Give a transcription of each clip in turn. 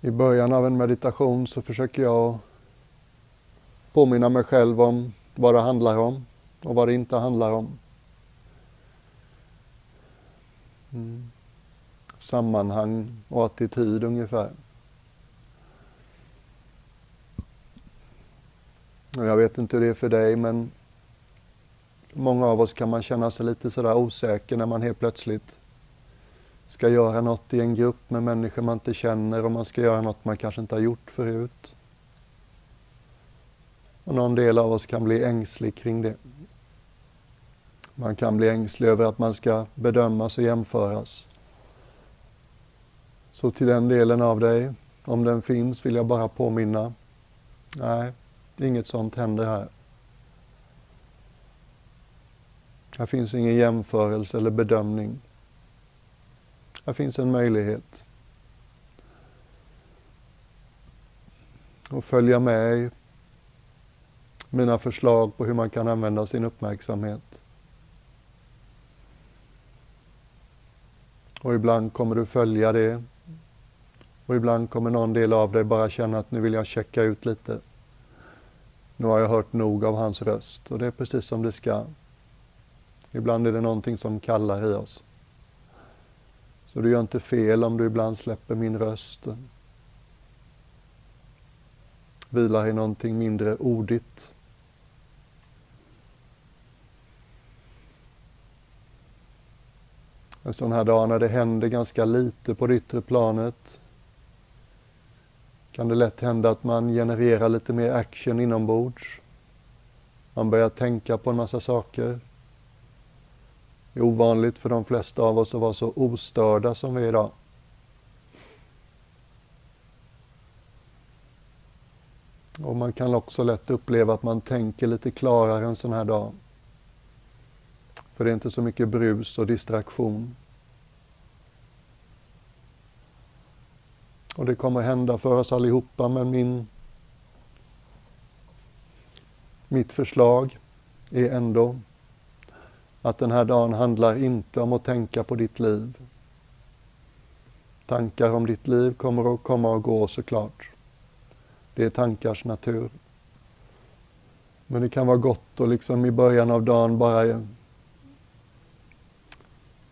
I början av en meditation så försöker jag påminna mig själv om vad det handlar om och vad det inte handlar om. Mm. Sammanhang och attityd ungefär. Och jag vet inte hur det är för dig men många av oss kan man känna sig lite sådär osäker när man helt plötsligt ska göra något i en grupp med människor man inte känner och man ska göra något man kanske inte har gjort förut. Och någon del av oss kan bli ängslig kring det. Man kan bli ängslig över att man ska bedömas och jämföras. Så till den delen av dig, om den finns, vill jag bara påminna. Nej, inget sånt händer här. Här finns ingen jämförelse eller bedömning. Här finns en möjlighet. Och följa med i mina förslag på hur man kan använda sin uppmärksamhet. Och ibland kommer du följa det. Och ibland kommer någon del av dig bara känna att nu vill jag checka ut lite. Nu har jag hört nog av hans röst och det är precis som det ska. Ibland är det någonting som kallar i oss. Så du gör inte fel om du ibland släpper min röst. Vilar i någonting mindre ordigt. En sån här dag när det händer ganska lite på det yttre planet kan det lätt hända att man genererar lite mer action inombords. Man börjar tänka på en massa saker. Det är ovanligt för de flesta av oss att vara så ostörda som vi är idag. Och man kan också lätt uppleva att man tänker lite klarare en sån här dag. För det är inte så mycket brus och distraktion. Och det kommer hända för oss allihopa, men min, mitt förslag är ändå att den här dagen handlar inte om att tänka på ditt liv. Tankar om ditt liv kommer att komma och gå såklart. Det är tankars natur. Men det kan vara gott att liksom i början av dagen bara eh,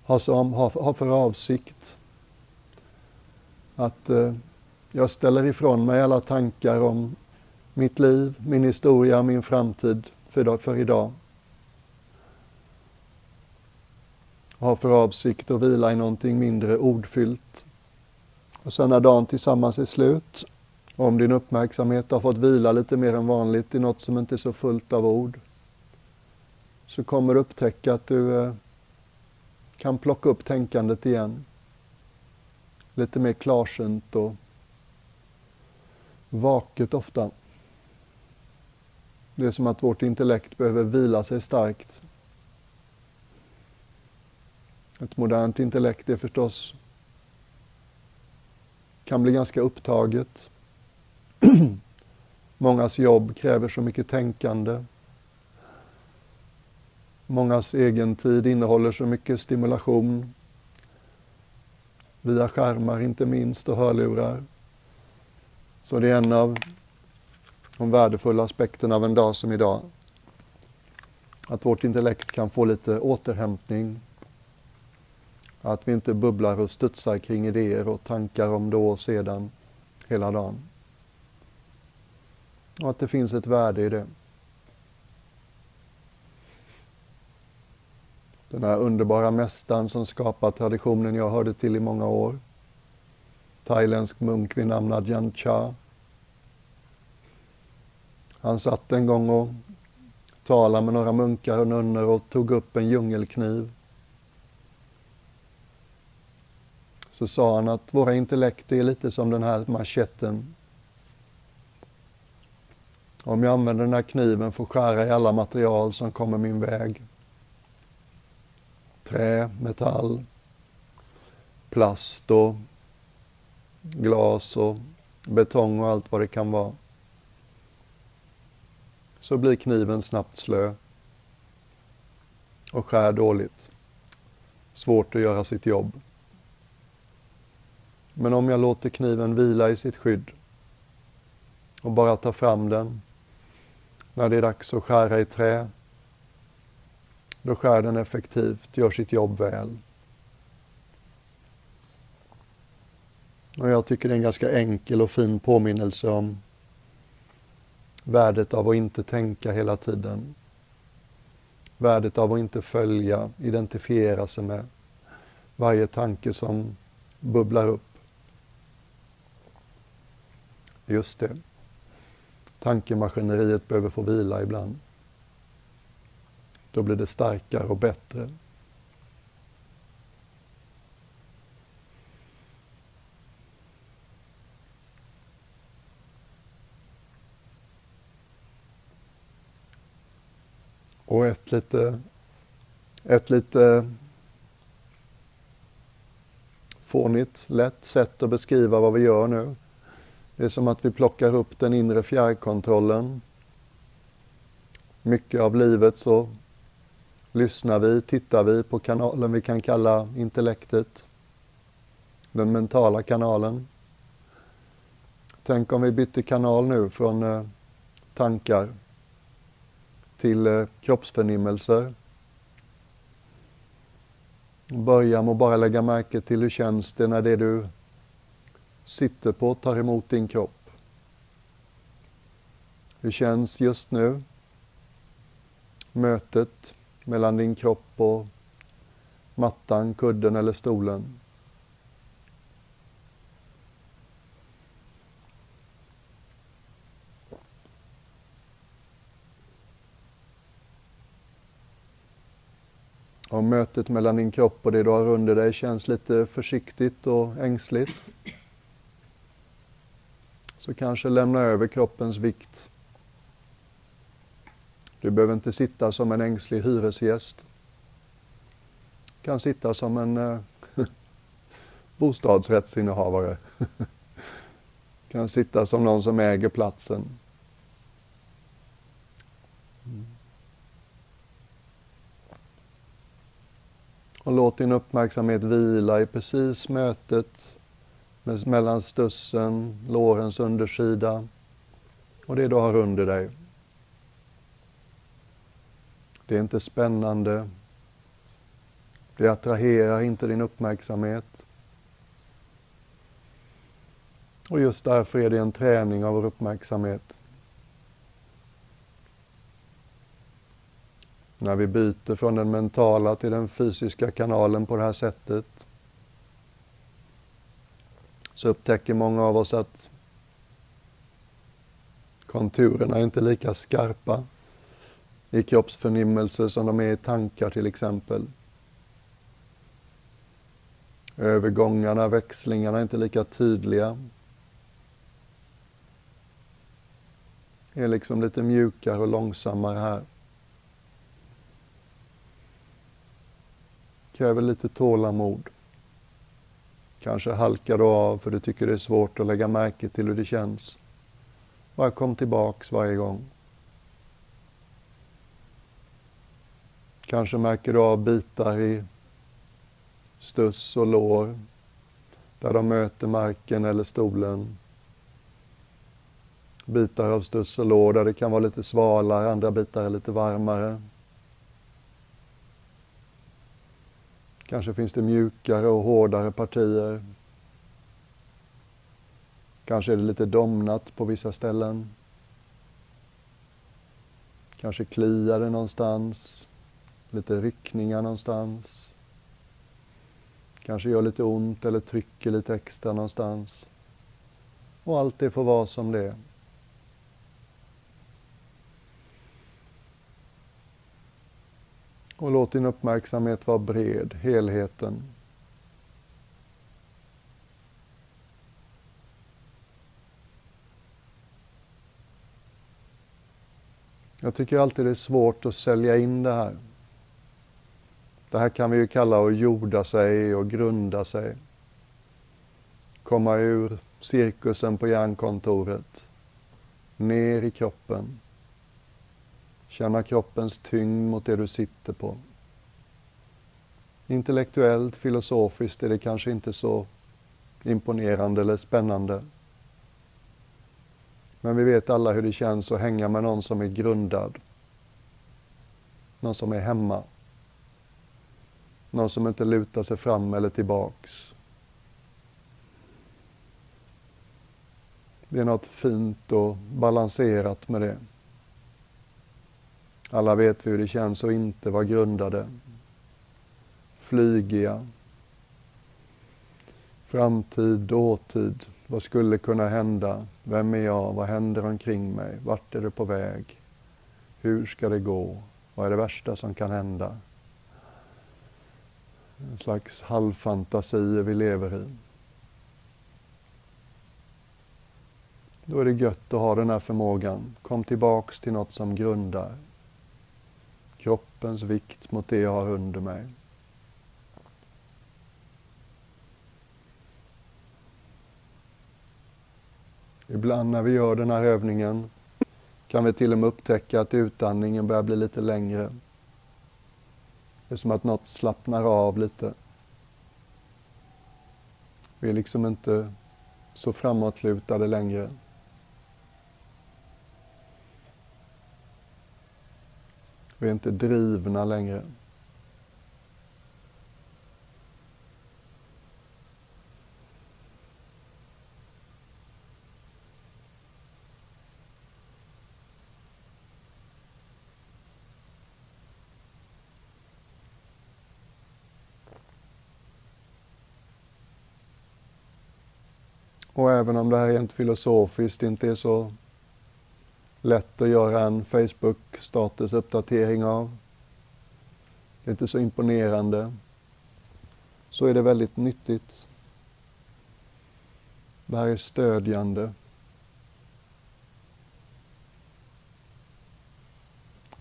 ha, som, ha, ha för avsikt att eh, jag ställer ifrån mig alla tankar om mitt liv, min historia, min framtid för, för idag. Har för avsikt att vila i någonting mindre ordfyllt. Och sen när dagen tillsammans är slut, om din uppmärksamhet har fått vila lite mer än vanligt i något som inte är så fullt av ord, så kommer du upptäcka att du eh, kan plocka upp tänkandet igen. Lite mer klarsynt och vaket ofta. Det är som att vårt intellekt behöver vila sig starkt ett modernt intellekt är förstås kan bli ganska upptaget. Mångas jobb kräver så mycket tänkande. Mångas egen tid innehåller så mycket stimulation. Via skärmar inte minst och hörlurar. Så det är en av de värdefulla aspekterna av en dag som idag. Att vårt intellekt kan få lite återhämtning att vi inte bubblar och studsar kring idéer och tankar om då och sedan hela dagen. Och att det finns ett värde i det. Den här underbara mästaren som skapat traditionen jag hörde till i många år. Thailändsk munk vid namn Ajahn Chah. Han satt en gång och talade med några munkar och nunnor och tog upp en djungelkniv så sa han att våra intellekt är lite som den här machetten. Om jag använder den här kniven för att skära i alla material som kommer min väg. Trä, metall, plast och glas och betong och allt vad det kan vara. Så blir kniven snabbt slö och skär dåligt. Svårt att göra sitt jobb. Men om jag låter kniven vila i sitt skydd och bara tar fram den när det är dags att skära i trä, då skär den effektivt, gör sitt jobb väl. Och jag tycker det är en ganska enkel och fin påminnelse om värdet av att inte tänka hela tiden. Värdet av att inte följa, identifiera sig med varje tanke som bubblar upp. Just det. Tankemaskineriet behöver få vila ibland. Då blir det starkare och bättre. Och ett lite, ett lite fånigt, lätt sätt att beskriva vad vi gör nu. Det är som att vi plockar upp den inre fjärrkontrollen. Mycket av livet så lyssnar vi, tittar vi på kanalen vi kan kalla intellektet. Den mentala kanalen. Tänk om vi bytte kanal nu från eh, tankar till eh, kroppsförnimmelser. Börja med att bara lägga märke till hur känns det när det du sitter på tar emot din kropp. Hur känns just nu mötet mellan din kropp och mattan, kudden eller stolen? Om mötet mellan din kropp och det du har under dig känns lite försiktigt och ängsligt så kanske lämna över kroppens vikt. Du behöver inte sitta som en ängslig hyresgäst. Du kan sitta som en eh, bostadsrättsinnehavare. du kan sitta som någon som äger platsen. Och låt din uppmärksamhet vila i precis mötet mellan stussen, lårens undersida och det du har under dig. Det är inte spännande. Det attraherar inte din uppmärksamhet. Och just därför är det en träning av vår uppmärksamhet. När vi byter från den mentala till den fysiska kanalen på det här sättet så upptäcker många av oss att konturerna är inte lika skarpa i kroppsförnimmelse som de är i tankar till exempel. Övergångarna, växlingarna är inte lika tydliga. Det är liksom lite mjukare och långsammare här. Kräver lite tålamod. Kanske halkar du av för du tycker det är svårt att lägga märke till hur det känns. Bara kom tillbaks varje gång. Kanske märker du av bitar i stuss och lår där de möter marken eller stolen. Bitar av stuss och lår där det kan vara lite svalare, andra bitar är lite varmare. Kanske finns det mjukare och hårdare partier. Kanske är det lite domnat på vissa ställen. Kanske kliar det någonstans. Lite ryckningar någonstans. Kanske gör lite ont eller trycker lite extra någonstans. Och allt det får vara som det är. Och låt din uppmärksamhet vara bred, helheten. Jag tycker alltid det är svårt att sälja in det här. Det här kan vi ju kalla att jorda sig och grunda sig. Komma ur cirkusen på hjärnkontoret. Ner i kroppen. Känna kroppens tyngd mot det du sitter på. Intellektuellt, filosofiskt är det kanske inte så imponerande eller spännande. Men vi vet alla hur det känns att hänga med någon som är grundad. Någon som är hemma. Någon som inte lutar sig fram eller tillbaks. Det är något fint och balanserat med det. Alla vet vi hur det känns att inte vara grundade. Flygiga. Framtid, dåtid. Vad skulle kunna hända? Vem är jag? Vad händer omkring mig? Vart är det på väg? Hur ska det gå? Vad är det värsta som kan hända? En slags halvfantasier vi lever i. Då är det gött att ha den här förmågan. Kom tillbaks till något som grundar. Kroppens vikt mot det jag har under mig. Ibland när vi gör den här övningen kan vi till och med upptäcka att utandningen börjar bli lite längre. Det är som att något slappnar av lite. Vi är liksom inte så framåtlutade längre. Vi är inte drivna längre. Och även om det här rent filosofiskt inte är så lätt att göra en Facebook-statusuppdatering av. Det är inte så imponerande. Så är det väldigt nyttigt. Det här är stödjande.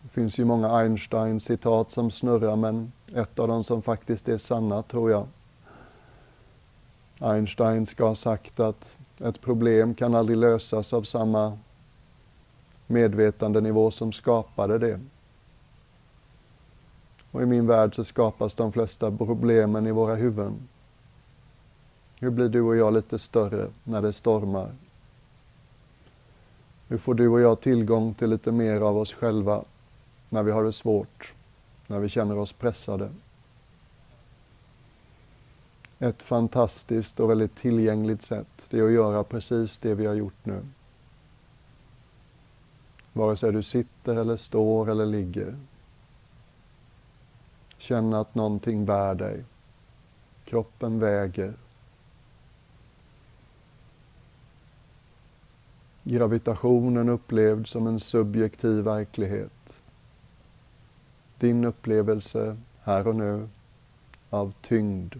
Det finns ju många Einstein-citat som snurrar men ett av dem som faktiskt är sanna tror jag. Einstein ska ha sagt att ett problem kan aldrig lösas av samma medvetandenivå som skapade det. Och i min värld så skapas de flesta problemen i våra huvuden. Hur blir du och jag lite större när det stormar? Hur får du och jag tillgång till lite mer av oss själva när vi har det svårt, när vi känner oss pressade? Ett fantastiskt och väldigt tillgängligt sätt, det är att göra precis det vi har gjort nu. Vare sig du sitter eller står eller ligger. Känna att någonting bär dig. Kroppen väger. Gravitationen upplevd som en subjektiv verklighet. Din upplevelse här och nu av tyngd.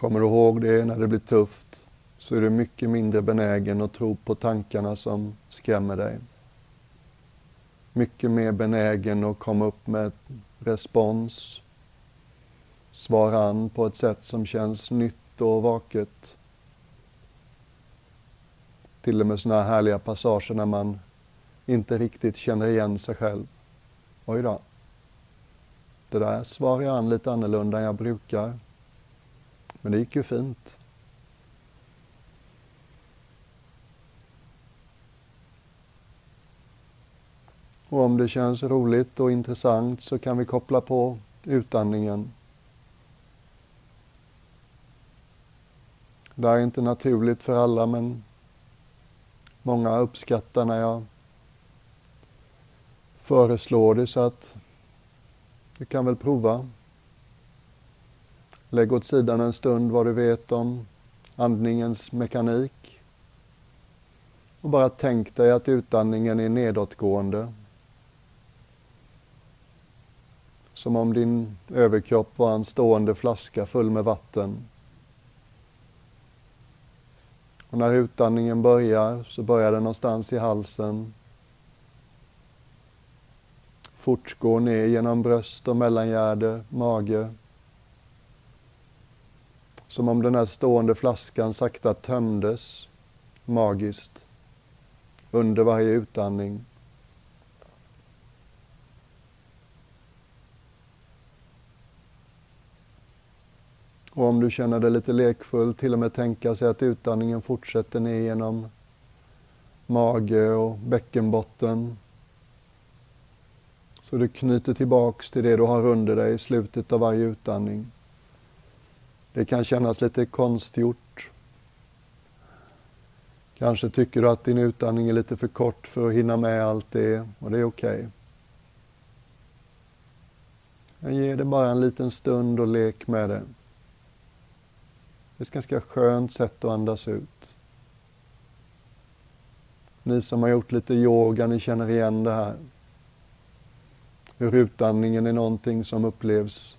Kommer du ihåg det när det blir tufft så är du mycket mindre benägen att tro på tankarna som skrämmer dig. Mycket mer benägen att komma upp med respons, svara an på ett sätt som känns nytt och vaket. Till och med sådana här härliga passager när man inte riktigt känner igen sig själv. Oj då. Det där svarar jag an lite annorlunda än jag brukar. Men det gick ju fint. Och om det känns roligt och intressant så kan vi koppla på utandningen. Det är inte naturligt för alla men många uppskattar när jag föreslår det så att du kan väl prova. Lägg åt sidan en stund vad du vet om andningens mekanik. Och bara tänk dig att utandningen är nedåtgående. Som om din överkropp var en stående flaska full med vatten. Och när utandningen börjar så börjar den någonstans i halsen. Fortgår ner genom bröst och mellangärde, mage, som om den här stående flaskan sakta tömdes magiskt under varje utandning. Och om du känner dig lite lekfull, till och med tänka sig att utandningen fortsätter ner genom mage och bäckenbotten. Så du knyter tillbaks till det du har under dig i slutet av varje utandning. Det kan kännas lite konstgjort. Kanske tycker du att din utandning är lite för kort för att hinna med allt det och det är okej. Okay. Ge det bara en liten stund och lek med det. Det är ett ganska skönt sätt att andas ut. Ni som har gjort lite yoga, ni känner igen det här. Hur utandningen är någonting som upplevs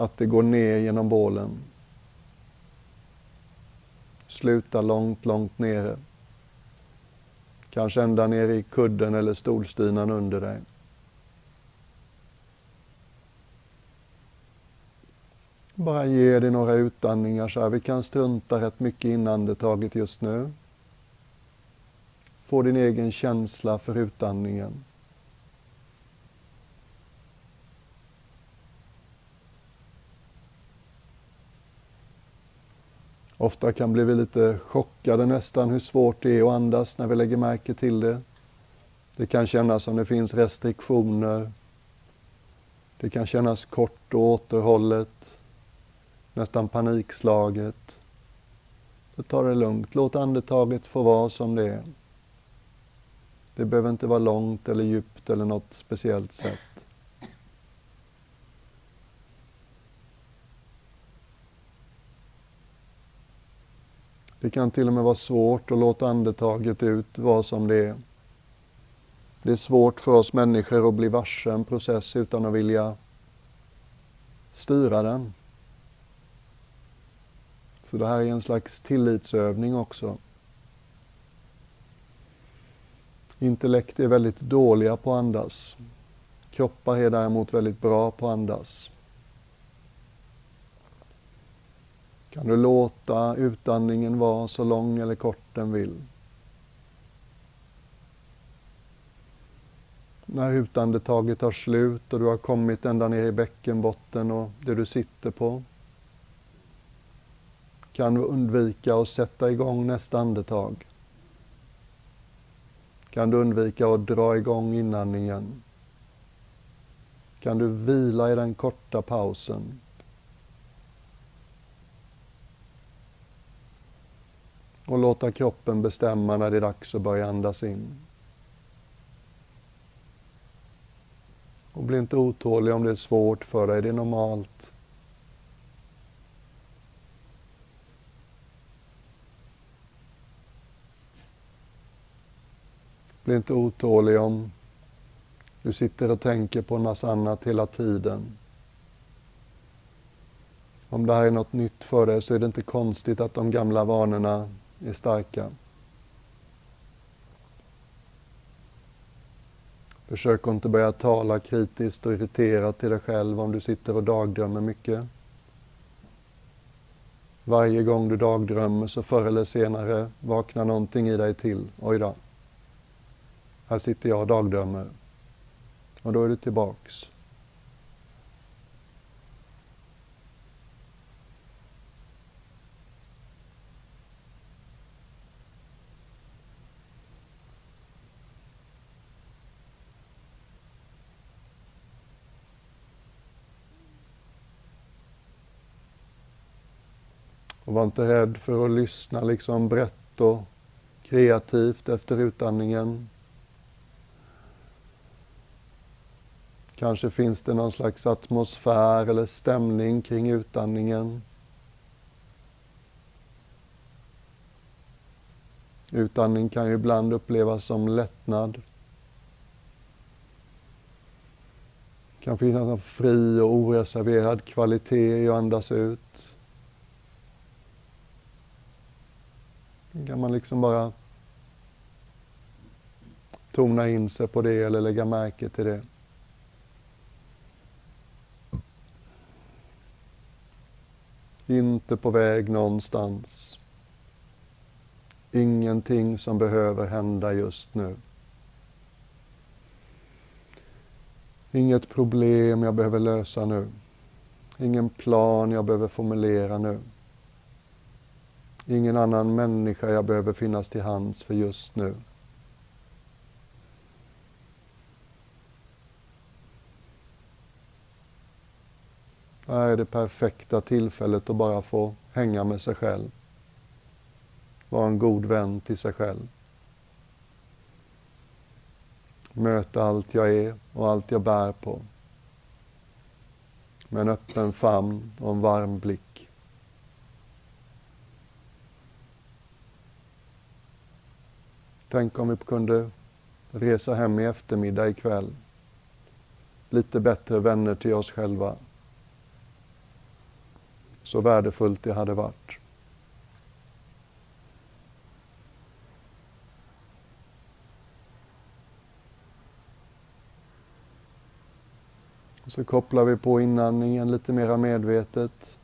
att det går ner genom bålen. Sluta långt, långt nere. Kanske ända ner i kudden eller stolstynan under dig. Bara ge dig några utandningar så här. Vi kan strunta rätt mycket i inandetaget just nu. Få din egen känsla för utandningen. Ofta kan bli lite chockade nästan hur svårt det är att andas när vi lägger märke till det. Det kan kännas som det finns restriktioner. Det kan kännas kort och återhållet, nästan panikslaget. Så ta det lugnt, låt andetaget få vara som det är. Det behöver inte vara långt eller djupt eller något speciellt sätt. Det kan till och med vara svårt att låta andetaget ut vara som det är. Det är svårt för oss människor att bli varse en process utan att vilja styra den. Så det här är en slags tillitsövning också. Intellekt är väldigt dåliga på att andas. Kroppar är däremot väldigt bra på att andas. Kan du låta utandningen vara så lång eller kort den vill. När utandetaget tar slut och du har kommit ända ner i bäckenbotten och det du sitter på kan du undvika att sätta igång nästa andetag. Kan du undvika att dra igång inandningen. Kan du vila i den korta pausen. Och låta kroppen bestämma när det är dags att börja andas in. Och bli inte otålig om det är svårt för dig, det är normalt. Bli inte otålig om du sitter och tänker på en massa annat hela tiden. Om det här är något nytt för dig så är det inte konstigt att de gamla vanorna är starka. Försök inte börja tala kritiskt och irriterat till dig själv om du sitter och dagdrömmer mycket. Varje gång du dagdrömmer så förr eller senare vaknar någonting i dig till. Oj då. Här sitter jag och dagdrömmer. Och då är du tillbaks. Och var inte rädd för att lyssna liksom brett och kreativt efter utandningen. Kanske finns det någon slags atmosfär eller stämning kring utandningen. Utandning kan ju ibland upplevas som lättnad. Det kan finnas en fri och oreserverad kvalitet i att andas ut. Kan man liksom bara tona in sig på det eller lägga märke till det. Inte på väg någonstans. Ingenting som behöver hända just nu. Inget problem jag behöver lösa nu. Ingen plan jag behöver formulera nu. Ingen annan människa jag behöver finnas till hands för just nu. Det här är det perfekta tillfället att bara få hänga med sig själv. Vara en god vän till sig själv. Möta allt jag är och allt jag bär på. Med en öppen famn och en varm blick. Tänk om vi kunde resa hem i eftermiddag ikväll. Lite bättre vänner till oss själva. Så värdefullt det hade varit. Så kopplar vi på inandningen lite mera medvetet.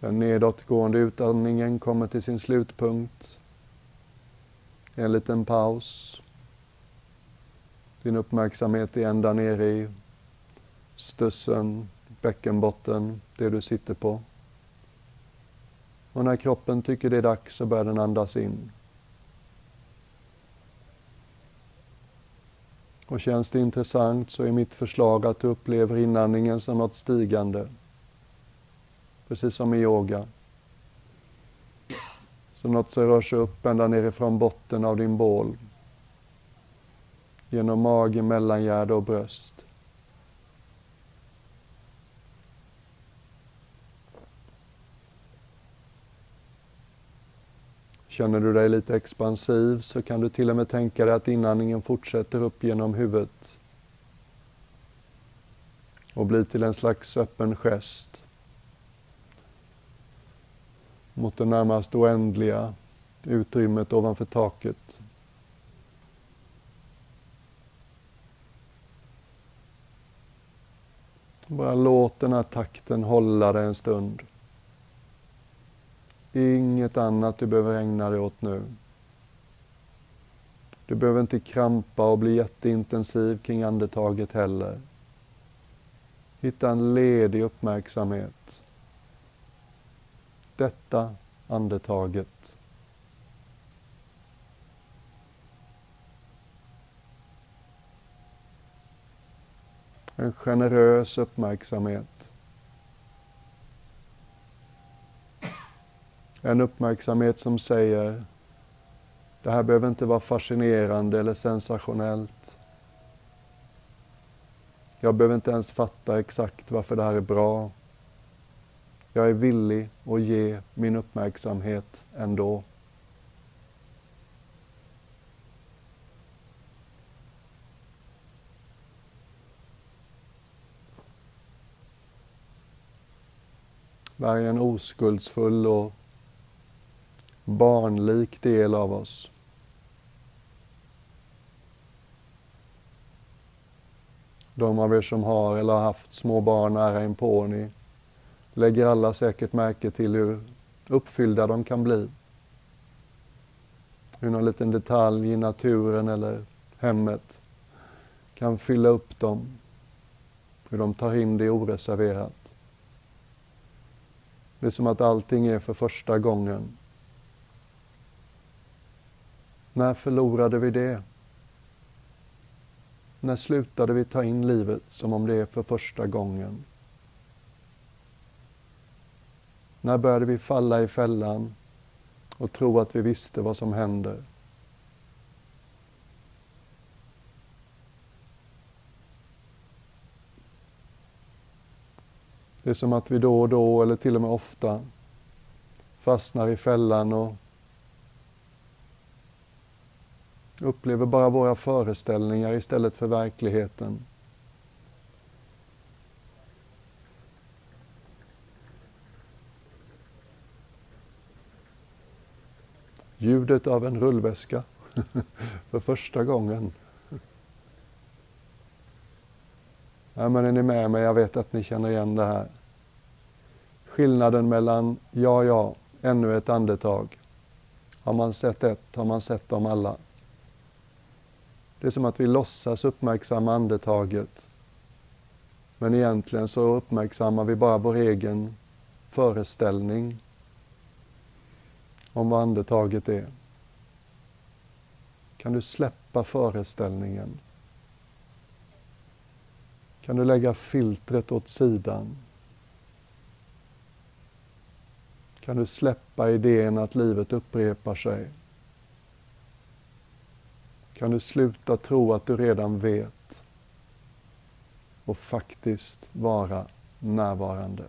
Den nedåtgående utandningen kommer till sin slutpunkt. En liten paus. Din uppmärksamhet är ända nere i stussen, bäckenbotten, det du sitter på. Och när kroppen tycker det är dags så börjar den andas in. Och känns det intressant så är mitt förslag att du upplever inandningen som något stigande. Precis som i yoga. Som något som rör sig upp ända nerifrån botten av din bål. Genom mage, mellangärde och bröst. Känner du dig lite expansiv så kan du till och med tänka dig att inandningen fortsätter upp genom huvudet och blir till en slags öppen gest mot det närmast oändliga utrymmet ovanför taket. Bara låt den här takten hålla dig en stund. Inget annat du behöver ägna dig åt nu. Du behöver inte krampa och bli jätteintensiv kring andetaget heller. Hitta en ledig uppmärksamhet. Detta andetaget. En generös uppmärksamhet. En uppmärksamhet som säger det här behöver inte vara fascinerande eller sensationellt. Jag behöver inte ens fatta exakt varför det här är bra. Jag är villig att ge min uppmärksamhet ändå. Det här är en oskuldsfull och barnlik del av oss. De av er som har eller har haft små barn nära inpå, ni lägger alla säkert märke till hur uppfyllda de kan bli. Hur någon liten detalj i naturen eller hemmet kan fylla upp dem. Hur de tar in det oreserverat. Det är som att allting är för första gången. När förlorade vi det? När slutade vi ta in livet som om det är för första gången? När började vi falla i fällan och tro att vi visste vad som händer? Det är som att vi då och då, eller till och med ofta, fastnar i fällan och upplever bara våra föreställningar istället för verkligheten. Ljudet av en rullväska för första gången. Ja, men är ni med mig? Jag vet att ni känner igen det här. skillnaden mellan ja, ja, ännu ett andetag. Har man sett ett, har man sett dem alla. Det är som att vi låtsas uppmärksamma andetaget. Men egentligen så uppmärksammar vi bara vår egen föreställning om vad andetaget är. Kan du släppa föreställningen? Kan du lägga filtret åt sidan? Kan du släppa idén att livet upprepar sig? Kan du sluta tro att du redan vet och faktiskt vara närvarande?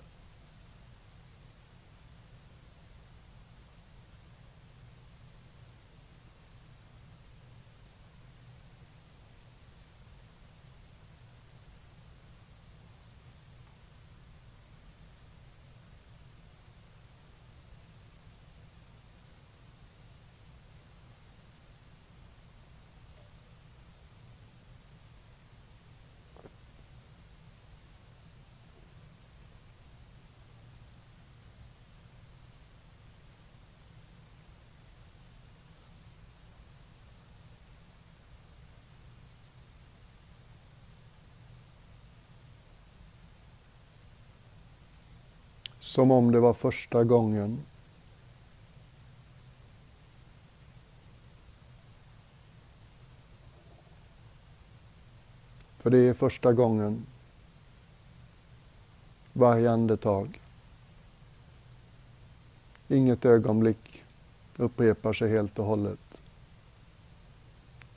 Som om det var första gången. För det är första gången. Varje andetag. Inget ögonblick upprepar sig helt och hållet.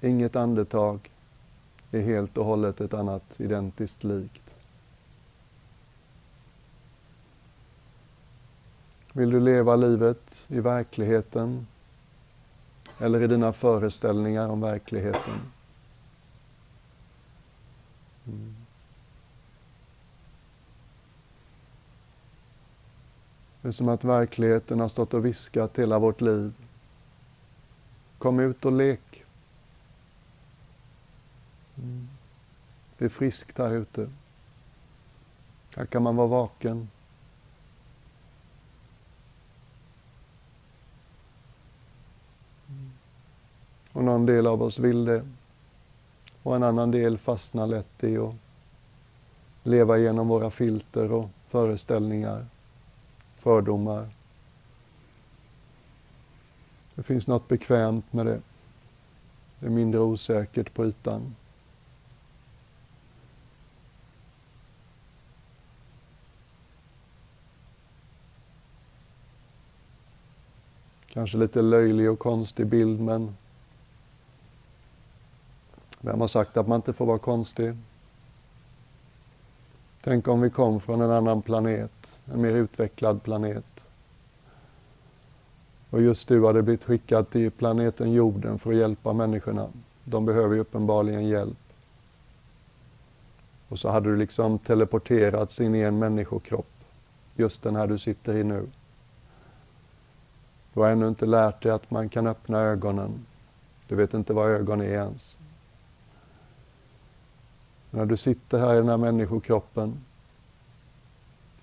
Inget andetag är helt och hållet ett annat identiskt likt. Vill du leva livet i verkligheten eller i dina föreställningar om verkligheten? Mm. Det är som att verkligheten har stått och viskat hela vårt liv. Kom ut och lek. Mm. Det är friskt här ute. Här kan man vara vaken. Och någon del av oss vill det. Och en annan del fastnar lätt i att leva genom våra filter och föreställningar, fördomar. Det finns något bekvämt med det. Det är mindre osäkert på ytan. Kanske lite löjlig och konstig bild men vem har sagt att man inte får vara konstig? Tänk om vi kom från en annan planet, en mer utvecklad planet. Och just du hade blivit skickad till planeten jorden för att hjälpa människorna. De behöver ju uppenbarligen hjälp. Och så hade du liksom teleporterats in i en människokropp, just den här du sitter i nu. Du har ännu inte lärt dig att man kan öppna ögonen. Du vet inte vad ögon är ens. När du sitter här i den här människokroppen,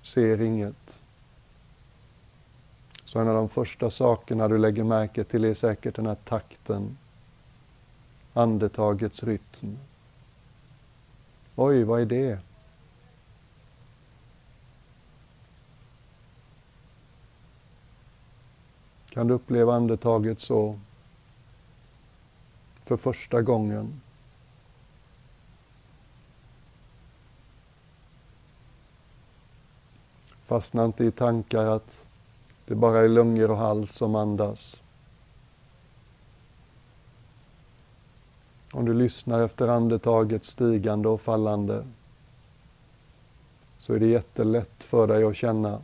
ser inget. Så en av de första sakerna du lägger märke till är säkert den här takten, andetagets rytm. Oj, vad är det? Kan du uppleva andetaget så för första gången? Fastna inte i tankar att det bara är lungor och hals som andas. Om du lyssnar efter andetaget stigande och fallande så är det jättelätt för dig att känna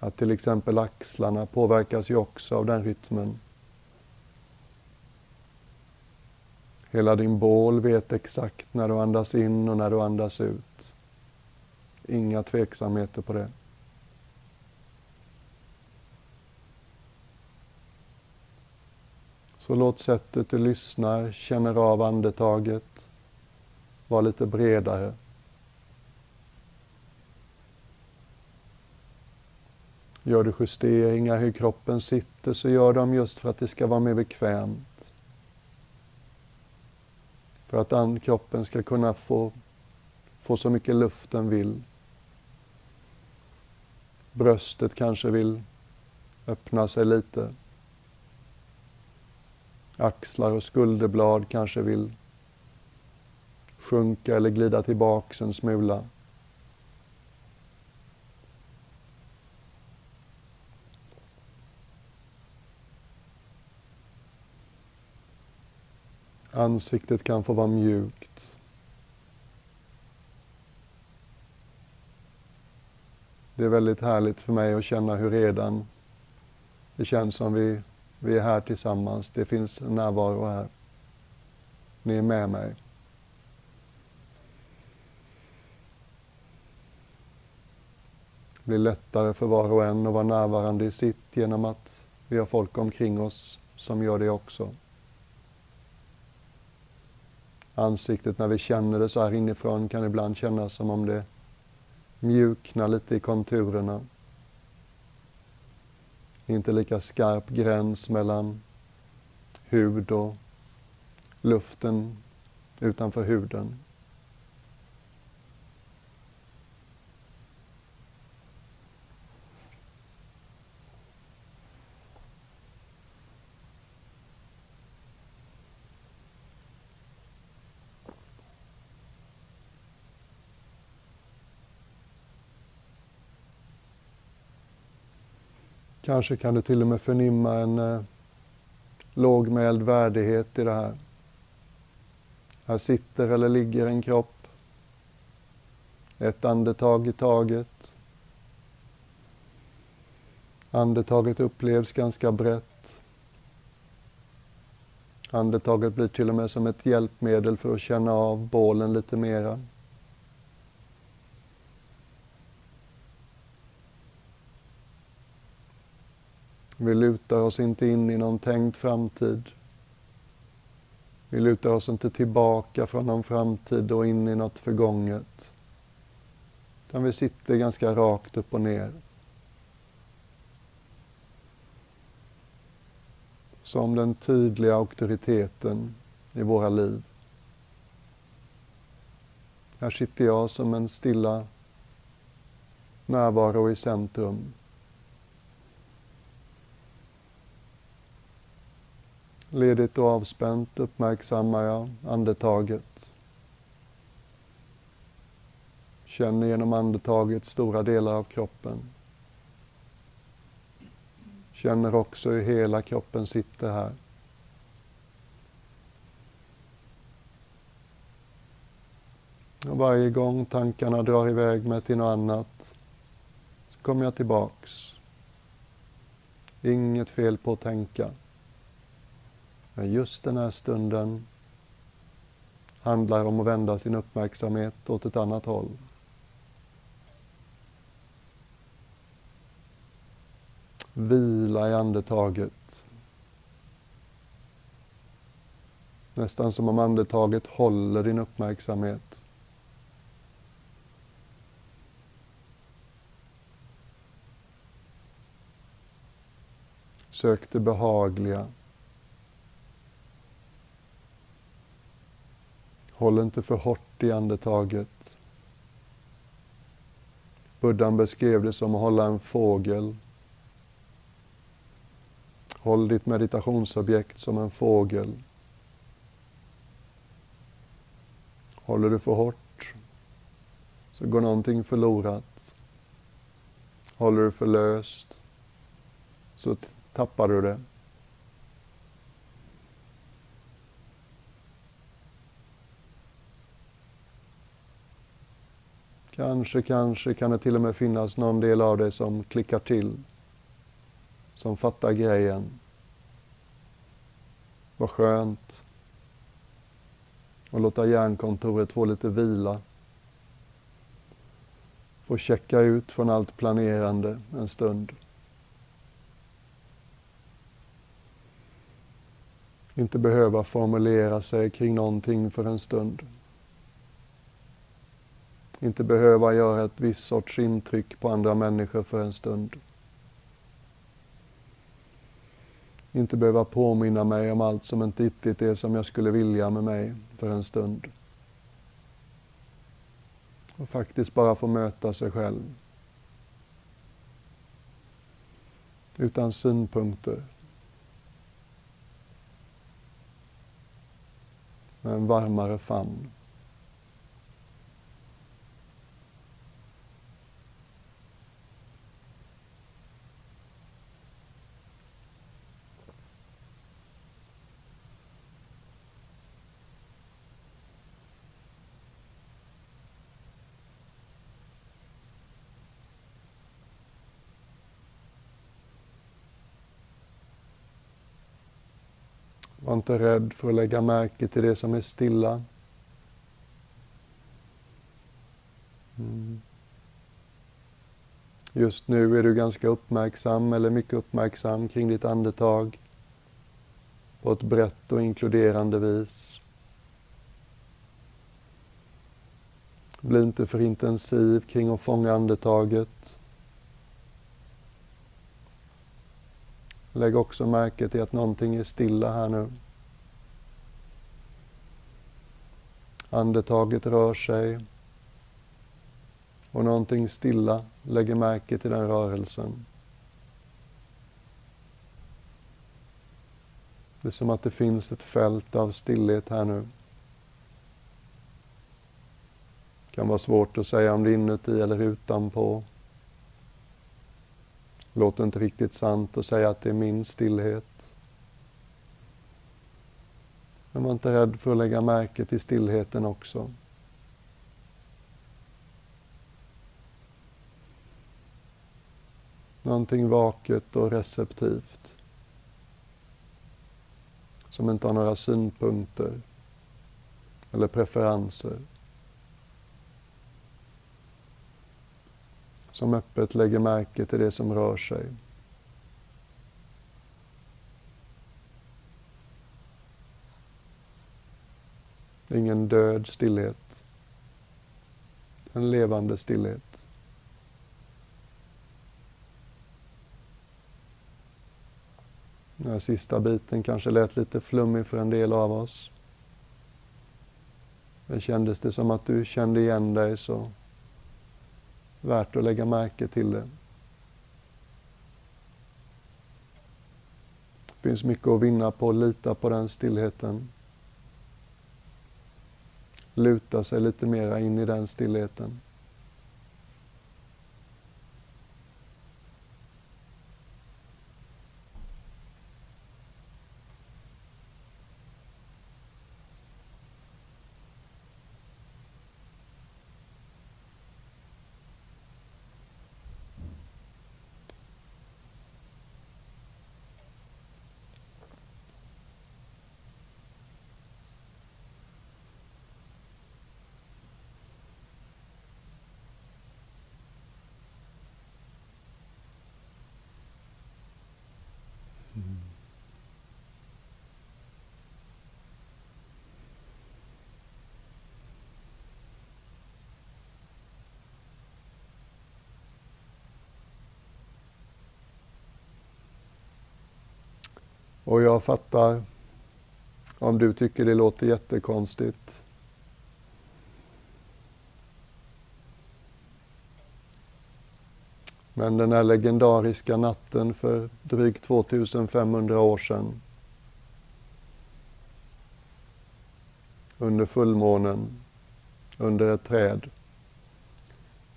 att till exempel axlarna påverkas ju också av den rytmen. Hela din bål vet exakt när du andas in och när du andas ut. Inga tveksamheter på det. Så låt sättet du lyssnar, känner av andetaget, vara lite bredare. Gör du justeringar hur kroppen sitter så gör dem just för att det ska vara mer bekvämt. För att kroppen ska kunna få, få så mycket luft den vill. Bröstet kanske vill öppna sig lite. Axlar och skulderblad kanske vill sjunka eller glida tillbaks en smula. Ansiktet kan få vara mjukt. Det är väldigt härligt för mig att känna hur redan det känns som vi, vi är här tillsammans. Det finns närvaro här. Ni är med mig. Det blir lättare för var och en att vara närvarande i sitt genom att vi har folk omkring oss som gör det också ansiktet när vi känner det så här inifrån kan ibland kännas som om det mjukna lite i konturerna. Inte lika skarp gräns mellan hud och luften utanför huden. Kanske kan du till och med förnimma en eh, lågmäld värdighet i det här. Här sitter eller ligger en kropp. Ett andetag i taget. Andetaget upplevs ganska brett. Andetaget blir till och med som ett hjälpmedel för att känna av bålen lite mera. Vi lutar oss inte in i någon tänkt framtid. Vi lutar oss inte tillbaka från någon framtid och in i något förgånget. Utan vi sitter ganska rakt upp och ner. Som den tydliga auktoriteten i våra liv. Här sitter jag som en stilla närvaro i centrum. Ledigt och avspänt uppmärksammar jag andetaget. Känner genom andetaget stora delar av kroppen. Känner också hur hela kroppen sitter här. Och varje gång tankarna drar iväg mig till något annat så kommer jag tillbaks. Inget fel på att tänka. Men just den här stunden handlar om att vända sin uppmärksamhet åt ett annat håll. Vila i andetaget. Nästan som om andetaget håller din uppmärksamhet. Sök det behagliga. Håll inte för hårt i andetaget. Buddhan beskrev det som att hålla en fågel. Håll ditt meditationsobjekt som en fågel. Håller du för hårt så går någonting förlorat. Håller du för löst så tappar du det. Kanske, kanske kan det till och med finnas någon del av dig som klickar till. Som fattar grejen. Vad skönt. Och låta hjärnkontoret få lite vila. Få checka ut från allt planerande en stund. Inte behöva formulera sig kring någonting för en stund. Inte behöva göra ett visst sorts intryck på andra människor för en stund. Inte behöva påminna mig om allt som inte riktigt är som jag skulle vilja med mig för en stund. Och faktiskt bara få möta sig själv. Utan synpunkter. Med en varmare famn. Var inte rädd för att lägga märke till det som är stilla. Mm. Just nu är du ganska uppmärksam eller mycket uppmärksam kring ditt andetag på ett brett och inkluderande vis. Bli inte för intensiv kring att fånga andetaget. Lägg också märke till att någonting är stilla här nu. Andetaget rör sig och någonting stilla lägger märke till den rörelsen. Det är som att det finns ett fält av stillhet här nu. Det kan vara svårt att säga om det är inuti eller utanpå. Låter inte riktigt sant att säga att det är min stillhet. Men var inte rädd för att lägga märke till stillheten också. Någonting vaket och receptivt. Som inte har några synpunkter eller preferenser. Som öppet lägger märke till det som rör sig. Ingen död stillhet. En levande stillhet. Den här sista biten kanske lät lite flummig för en del av oss. Men kändes det som att du kände igen dig så värt att lägga märke till det. Det finns mycket att vinna på att lita på den stillheten. Luta sig lite mera in i den stillheten. Och jag fattar om du tycker det låter jättekonstigt. Men den här legendariska natten för drygt 2500 år sedan under fullmånen under ett träd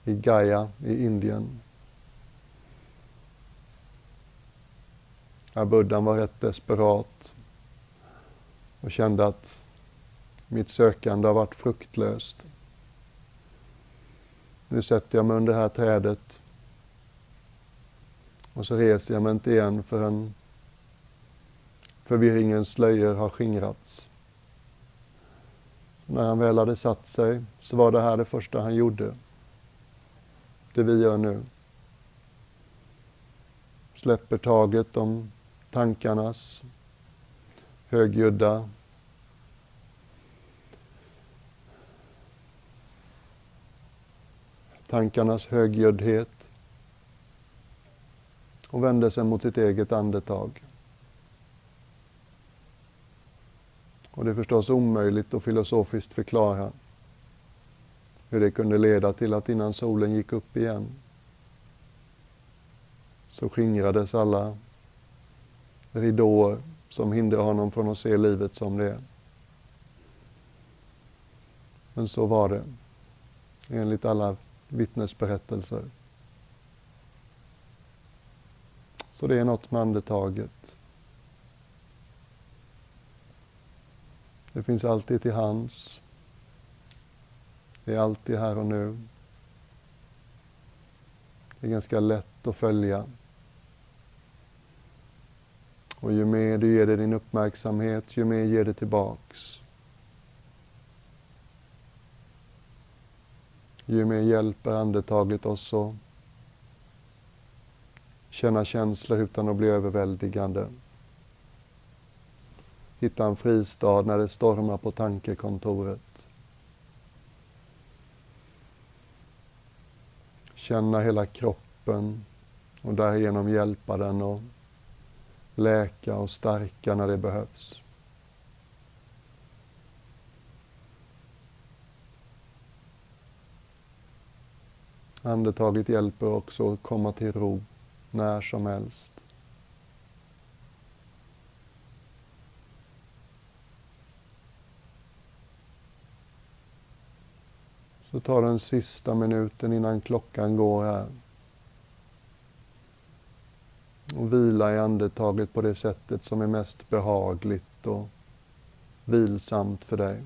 i Gaia i Indien Ja, buddhan var rätt desperat och kände att mitt sökande har varit fruktlöst. Nu sätter jag mig under det här trädet och så reser jag mig inte igen förrän förvirringens slöjor har skingrats. När han väl hade satt sig så var det här det första han gjorde. Det vi gör nu. Släpper taget om tankarnas högljudda tankarnas högljuddhet och vände sig mot sitt eget andetag. Och det är förstås omöjligt att filosofiskt förklara hur det kunde leda till att innan solen gick upp igen så skingrades alla ridåer som hindrar honom från att se livet som det är. Men så var det, enligt alla vittnesberättelser. Så det är något med andetaget. Det finns alltid till hands. Det är alltid här och nu. Det är ganska lätt att följa. Och ju mer du ger det din uppmärksamhet, ju mer ger det tillbaks. Ju mer hjälper andetaget oss att känna känslor utan att bli överväldigande. Hitta en fristad när det stormar på tankekontoret. Känna hela kroppen och därigenom hjälpa den att läka och stärka när det behövs. Andetaget hjälper också att komma till ro när som helst. Så ta den sista minuten innan klockan går här. Och vila i andetaget på det sättet som är mest behagligt och vilsamt för dig.